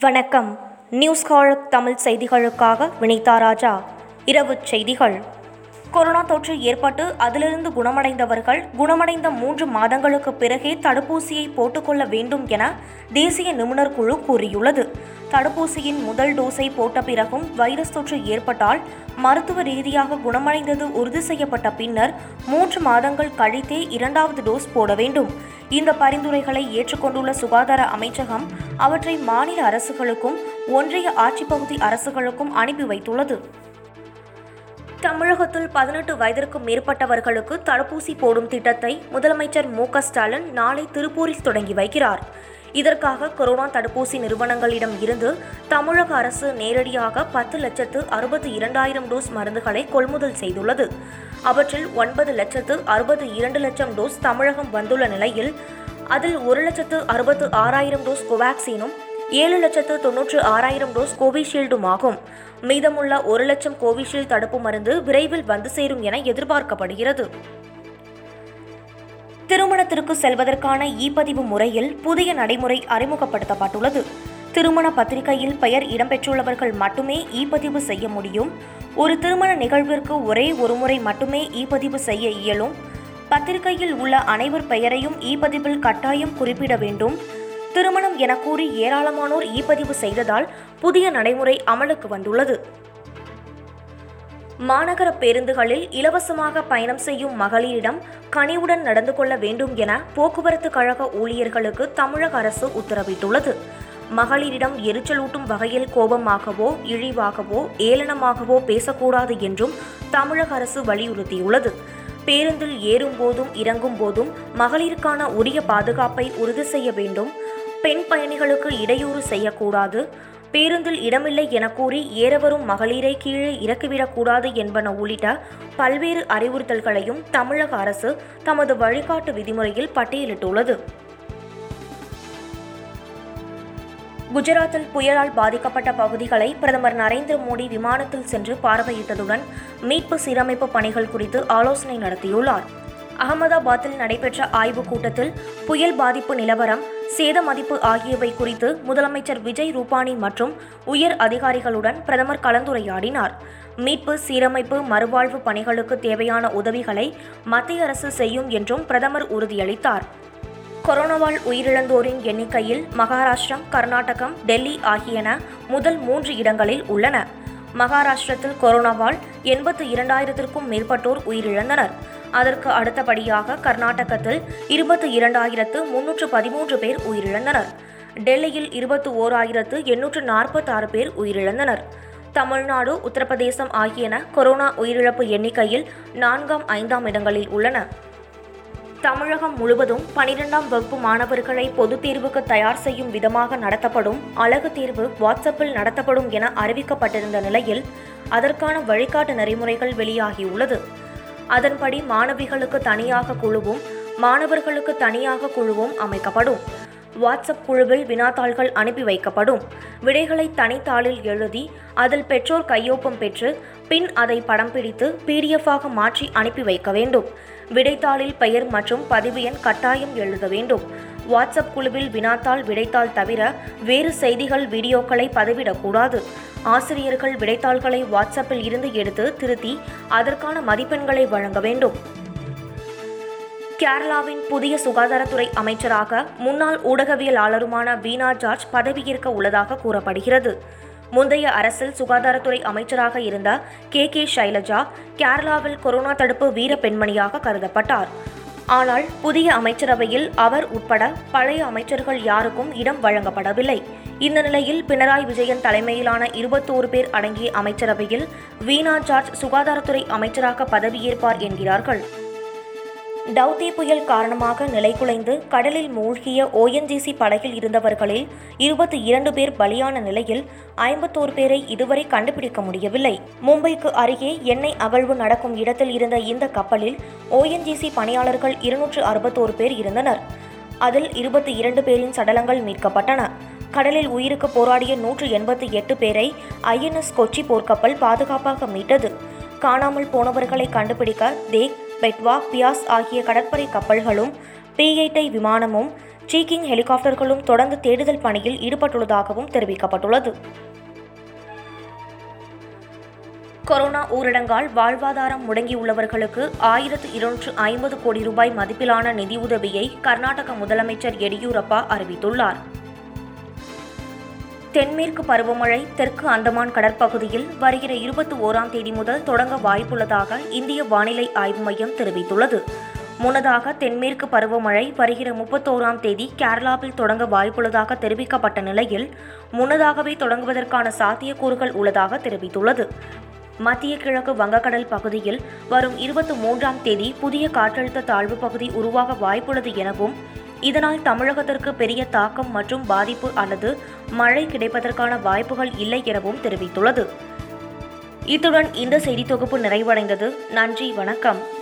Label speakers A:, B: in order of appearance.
A: வணக்கம். நியூஸ் கால் தமிழ் செய்திகளுக்காக வினிதா ராஜா. இரவுச் செய்திகள். கொரோனா தொற்று ஏற்பட்டு அதிலிருந்து குணமடைந்தவர்கள் குணமடைந்த மூன்று மாதங்களுக்கு பிறகே தடுப்பூசியை போட்டுக்கொள்ள வேண்டும் என தேசிய நிபுணர் குழு கூறியுள்ளது. தடுப்பூசியின் முதல் டோஸை போட்ட பிறகும் வைரஸ் தொற்று ஏற்பட்டால் மருத்துவ ரீதியாக குணமடைந்தது உறுதி செய்யப்பட்ட பின்னர் மூன்று மாதங்கள் கழித்தே இரண்டாவது டோஸ் போட வேண்டும். இந்த பரிந்துரைகளை ஏற்றுக்கொண்டுள்ள சுகாதார அமைச்சகம் அவற்றை மாநில அரசுகளுக்கும் ஒன்றிய ஆட்சிப்பகுதி அரசுகளுக்கும் அனுப்பி வைத்துள்ளது. தமிழகத்தில் பதினெட்டு வயதிற்கும் மேற்பட்டவர்களுக்கு தடுப்பூசி போடும் திட்டத்தை முதலமைச்சர் மு ஸ்டாலின் நாளை திருப்பூரில் தொடங்கி வைக்கிறார். இதற்காக கொரோனா தடுப்பூசி நிறுவனங்களிடம் இருந்து தமிழக அரசு நேரடியாக பத்து லட்சத்து அறுபத்தி இரண்டாயிரம் டோஸ் மருந்துகளை கொள்முதல் செய்துள்ளது. அவற்றில் ஒன்பது லட்சத்து அறுபது இரண்டு லட்சம் டோஸ் தமிழகம் வந்துள்ள நிலையில் அதில் ஒரு லட்சத்து அறுபத்து ஆறாயிரம் டோஸ் கோவாக்சினும் ஏழு லட்சத்து தொன்னூற்று ஆறாயிரம் டோஸ் கோவிஷீல்டும் ஆகும் மீதமுள்ள ஒரு லட்சம் கோவிஷீல்டு தடுப்பு மருந்து விரைவில் வந்து சேரும் என எதிர்பார்க்கப்படுகிறது. திருமணத்திற்கு செல்வதற்கான இ பதிவு முறையில் புதிய நடைமுறை அறிமுகப்படுத்தப்பட்டுள்ளது. திருமண பத்திரிகையில் பெயர் இடம்பெற்றுள்ளவர்கள் மட்டுமே இ பதிவு செய்ய முடியும். ஒரு திருமண நிகழ்விற்கு ஒரே ஒரு முறை மட்டுமே இ பதிவு செய்ய இயலும். பத்திரிகையில் உள்ள அனைவர் பெயரையும் இ பதிவில் கட்டாயம் குறிப்பிட வேண்டும். திருமணம் என கூறி ஏராளமானோர் இ பதிவு செய்ததால் புதிய நடைமுறை அமலுக்கு வந்துள்ளது. மாநகர பேருந்துகளில் இலவசமாக பயணம் செய்யும் மகளிரிடம் கனிவுடன் நடந்து கொள்ள வேண்டும் என போக்குவரத்து கழக ஊழியர்களுக்கு தமிழக அரசு உத்தரவிட்டுள்ளது. மகளிரிடம் எரிச்சலூட்டும் வகையில் கோபமாகவோ இழிவாகவோ ஏளனமாகவோ பேசக்கூடாது என்றும் தமிழக அரசு வலியுறுத்தியுள்ளது. பேருந்தில் ஏறும் போதும் இறங்கும் போதும் மகளிருக்கான உரிய பாதுகாப்பை உறுதி செய்ய வேண்டும். பெண் பயணிகளுக்கு இடையூறு செய்யக்கூடாது. பேருந்தில் இடமில்லை என கூறி ஏறவரும் மகளிரை கீழே இறக்கிவிடக்கூடாது என்பன உள்ளிட்ட பல்வேறு அறிவுறுத்தல்களையும் தமிழக அரசு தமது வழிகாட்டு விதிமுறையில் பட்டியலிட்டுள்ளது. குஜராத்தில் புயலால் பாதிக்கப்பட்ட பகுதிகளை பிரதமர் நரேந்திர மோடி விமானத்தில் சென்று பார்வையிட்டதுடன் மீட்பு சீரமைப்பு பணிகள் குறித்து ஆலோசனை நடத்தியுள்ளார். அகமதாபாத்தில் நடைபெற்ற ஆய்வுக் கூட்டத்தில் புயல் பாதிப்பு நிலவரம் சேத மதிப்பு ஆகியவை குறித்து முதலமைச்சர் விஜய் ரூபானி மற்றும் உயர் அதிகாரிகளுடன் பிரதமர் கலந்துரையாடினார். மீட்பு சீரமைப்பு மறுவாழ்வு பணிகளுக்கு தேவையான உதவிகளை மத்திய அரசு செய்யும் என்றும் பிரதமர் உறுதியளித்தார். கொரோனாவால் உயிரிழந்தோரின் எண்ணிக்கையில் மகாராஷ்டிரம் கர்நாடகம் டெல்லி ஆகியன முதல் மூன்று இடங்களில் உள்ளன. மகாராஷ்டிரத்தில் கொரோனாவால் எண்பத்து இரண்டாயிரத்திற்கும் மேற்பட்டோர் உயிரிழந்தனர். அதற்கு அடுத்தபடியாக கர்நாடகத்தில் இருபத்தி இரண்டாயிரத்து முன்னூற்று பதிமூன்று பேர் உயிரிழந்தனர். டெல்லியில் இருபத்தி ஓர் ஆயிரத்து எண்ணூற்று நாற்பத்தாறு பேர் உயிரிழந்தனர். தமிழ்நாடு உத்தரப்பிரதேசம் ஆகியன கொரோனா உயிரிழப்பு எண்ணிக்கையில் நான்காம் ஐந்தாம் இடங்களில் உள்ளன. தமிழகம் முழுவதும் பனிரெண்டாம் வகுப்பு மாணவர்களை பொதுத் தேர்வுக்கு தயார் செய்யும் விதமாக நடத்தப்படும் அழகு தேர்வு வாட்ஸ்அப்பில் நடத்தப்படும் என அறிவிக்கப்பட்டிருந்த நிலையில் அதற்கான வழிகாட்டு நெறிமுறைகள் வெளியாகியுள்ளது. அதன்படி மாணவிகளுக்கு தனியாக குழுவும் மாணவர்களுக்கு தனியாக குழுவும் அமைக்கப்படும். வாட்ஸ்அப் குழுவில் வினாத்தாள்கள் அனுப்பி வைக்கப்படும். விடைகளை தனித்தாளில் எழுதி அதில் பெற்றோர் கையொப்பம் பெற்று பின் அதை படம் பிடித்து பிடிஎஃபாக மாற்றி அனுப்பி வைக்க வேண்டும். விடைத்தாளில் பெயர் மற்றும் பதிவு எண் கட்டாயம் எழுத வேண்டும். வாட்ஸ்அப் குழுவில் வினாத்தாள் விடைத்தாள் தவிர வேறு செய்திகள் வீடியோக்களை பதிவிடக்கூடாது. ஆசிரியர்கள் விடைத்தாள்களை வாட்ஸ்அப்பில் இருந்து எடுத்து திருத்தி அதற்கான மதிப்பெண்களை வழங்க வேண்டும். கேரளாவின் புதிய சுகாதாரத்துறை அமைச்சராக முன்னாள் ஊடகவியலாளருமான வீணா ஜார்ஜ் பதவியேற்க உள்ளதாக கூறப்படுகிறது. முந்தைய அரசில் சுகாதாரத்துறை அமைச்சராக இருந்த கே. கே. சைலஜா கேரளாவில் கொரோனா தடுப்பு வீர பெண்மணியாக கருதப்பட்டார். ஆனால் புதிய அமைச்சரவையில் அவர் உட்பட பழைய அமைச்சர்கள் யாருக்கும் இடம் வழங்கப்படவில்லை. இந்த நிலையில் பினராயி விஜயன் தலைமையிலான இருபத்தோரு பேர் அடங்கிய அமைச்சரவையில் வீணா ஜார்ஜ் சுகாதாரத்துறை அமைச்சராக பதவியேற்பார் என்கிறார்கள். டவுதி புயல் காரணமாக நிலைகுலைந்து கடலில் மூழ்கிய ஓஎன்ஜிசி படகில் இருந்தவர்களில் இருபத்தி இரண்டு பேர் பலியான நிலையில் ஐம்பத்தோரு பேரை இதுவரை கண்டுபிடிக்க முடியவில்லை. மும்பைக்கு அருகே எண்ணெய் அகழ்வு நடக்கும் இடத்தில் இருந்த இந்த கப்பலில் ஓஎன்ஜிசி பணியாளர்கள் இருநூற்று அறுபத்தோரு பேர் இருந்தனர். அதில் இருபத்தி இரண்டு பேரின் சடலங்கள் மீட்கப்பட்டன. கடலில் உயிருக்கு போராடிய நூற்று எண்பத்தி எட்டு பேரை ஐஎன்எஸ் கொச்சி போர்க்கப்பல் பாதுகாப்பாக மீட்டது. காணாமல் போனவர்களை கண்டுபிடிக்க தேக் பெட்வா பியாஸ் ஆகிய கடற்படை கப்பல்களும் பி எயிட்டை விமானமும் சீக்கிங் ஹெலிகாப்டர்களும் தொடர்ந்து தேடுதல் பணியில் ஈடுபட்டுள்ளதாகவும் தெரிவிக்கப்பட்டுள்ளது. கொரோனா ஊரடங்கால் வாழ்வாதாரம் முடங்கியுள்ளவர்களுக்கு ஆயிரத்து இருநூற்று ஐம்பது கோடி ரூபாய் மதிப்பிலான நிதியுதவியை கர்நாடக முதலமைச்சர் எடியூரப்பா அறிவித்துள்ளார். தென்மேற்கு பருவமழை தெற்கு அந்தமான் கடற்பகுதியில் வருகிற இருபத்தி ஓராம் தேதி முதல் தொடங்க வாய்ப்புள்ளதாக இந்திய வானிலை ஆய்வு மையம் தெரிவித்துள்ளது. முன்னதாக தென்மேற்கு பருவமழை வருகிற முப்பத்தோராம் தேதி கேரளாவில் தொடங்க வாய்ப்புள்ளதாக தெரிவிக்கப்பட்ட நிலையில் முன்னதாகவே தொடங்குவதற்கான சாத்தியக்கூறுகள் உள்ளதாக தெரிவித்துள்ளது. மத்திய கிழக்கு வங்கக்கடல் பகுதியில் வரும் இருபத்தி மூன்றாம் தேதி புதிய காற்றழுத்த தாழ்வு பகுதி உருவாக வாய்ப்புள்ளது எனவும் இதனால் தமிழகத்திற்கு பெரிய தாக்கம் மற்றும் பாதிப்பு அல்லது மழை கிடைப்பதற்கான வாய்ப்புகள் இல்லை எனவும் தெரிவித்துள்ளது. இத்துடன் இந்த செய்தி தொகுப்பு நிறைவடைந்தது. நன்றி வணக்கம்.